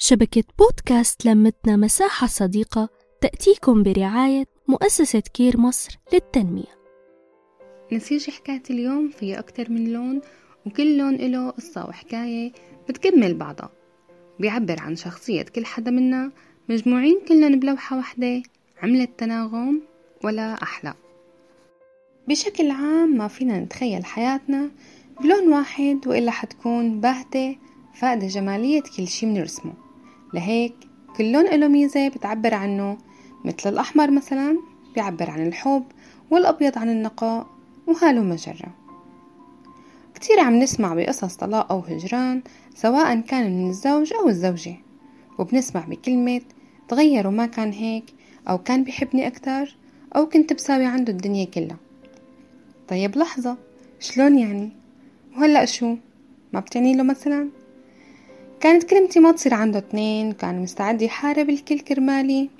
شبكة بودكاست لمتنا مساحة صديقة تأتيكم برعاية مؤسسة كير مصر للتنمية. نسيج حكاية اليوم فيها أكتر من لون وكل لون له قصة وحكاية بتكمل بعضها. بيعبر عن شخصية كل حدا منا مجموعين كلنا بلوحة واحدة عملت تناغم ولا أحلى. بشكل عام ما فينا نتخيل حياتنا بلون واحد وإلا حتكون باهتة فاقدة جمالية كل شي بنرسمه. لهيك كل لون له ميزة بتعبر عنه مثل الأحمر مثلا بيعبر عن الحب والأبيض عن النقاء وهالو مجرة. كتير عم نسمع بقصص طلاق أو هجران سواء كان من الزوج أو الزوجة وبنسمع بكلمة تغير وما كان هيك أو كان بيحبني أكتر أو كنت بساوي عنده الدنيا كلها طيب لحظة شلون يعني؟ وهلأ شو؟ ما بتعني له مثلا؟ كانت كلمتي ما تصير عنده اتنين كان مستعد يحارب الكل كرمالي.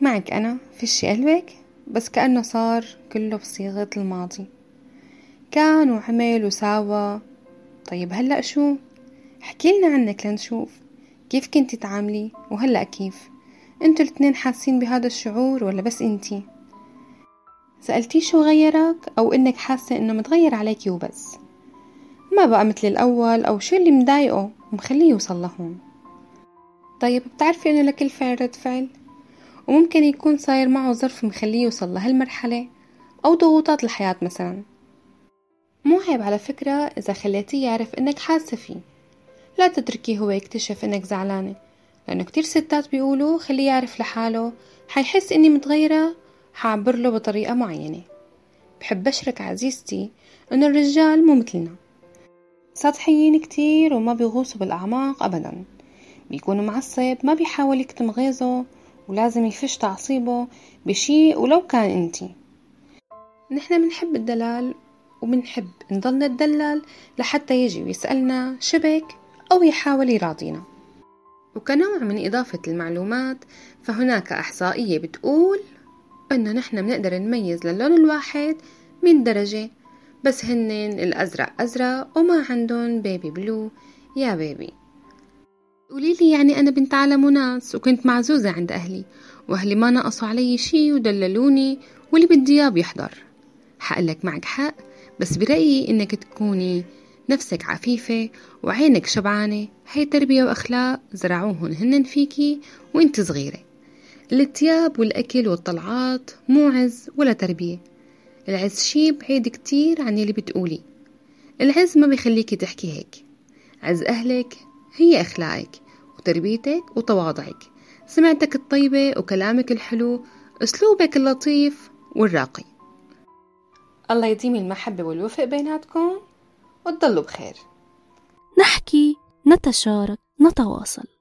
معك أنا فيش قلبك؟ بس كأنه صار كله بصيغة الماضي. كان وعمل وساوى. طيب هلأ شو؟ حكيلنا عنك لنشوف. كيف كنتي تعاملي؟ وهلأ كيف؟ أنتوا الاثنين حاسين بهذا الشعور ولا بس انتي؟ سألتيه شو غيرك؟ أو إنك حاسة إنه متغير عليكي وبس. ما بقى مثل الأول أو شو اللي مضايقه؟ ومخليه يوصل لهون. طيب بتعرفي إنه لكل فعل رد فعل؟ وممكن يكون صاير معه ظرف مخليه يوصل لهالمرحلة أو ضغوطات الحياة مثلا. مو عيب على فكرة إذا خليتيه يعرف إنك حاسة فيه. لا تتركيه هو يكتشف إنك زعلانة لأنه كتير ستات بيقولوا خليه يعرف لحاله حيحس إني متغيرة حعبر له بطريقة معينة. بحب بشرك عزيزتي إنه الرجال مو مثلنا. سطحيين كتير وما بيغوصوا بالأعماق أبدا. بيكونوا معصب ما بيحاول يكتم غيظه ولازم يفش تعصيبه بشي ولو كان انتي نحن بنحب الدلال وبنحب نضل نتدلل لحتى يجي ويسألنا شبك أو يحاول يراضينا. وكنوع من إضافة المعلومات فهناك إحصائية بتقول إنه نحن بنقدر نميز للون الواحد من درجة بس هنن الأزرق أزرق وما عندهم بيبي بلو يا بيبي قوليلي يعني أنا بنت عالم وناس وكنت معزوزة عند أهلي وأهلي ما نقصوا علي شي ودللوني واللي بدي إياه بيحضر. حقلك معك حق بس برأيي إنك تكوني نفسك عفيفة وعينك شبعانة. هي تربية وأخلاق زرعوهن هنن فيكي وإنت صغيرة. الإتياب والأكل والطلعات مو عز ولا تربية. العز شي بعيد كتير عن اللي بتقولي. العز ما بيخليكي تحكي هيك. عز أهلك هي أخلاقك وتربيتك وتواضعك. سمعتك الطيبة وكلامك الحلو أسلوبك اللطيف والراقي. الله يديم المحبة والوفق بيناتكم وتضلوا بخير. نحكي نتشارك نتواصل.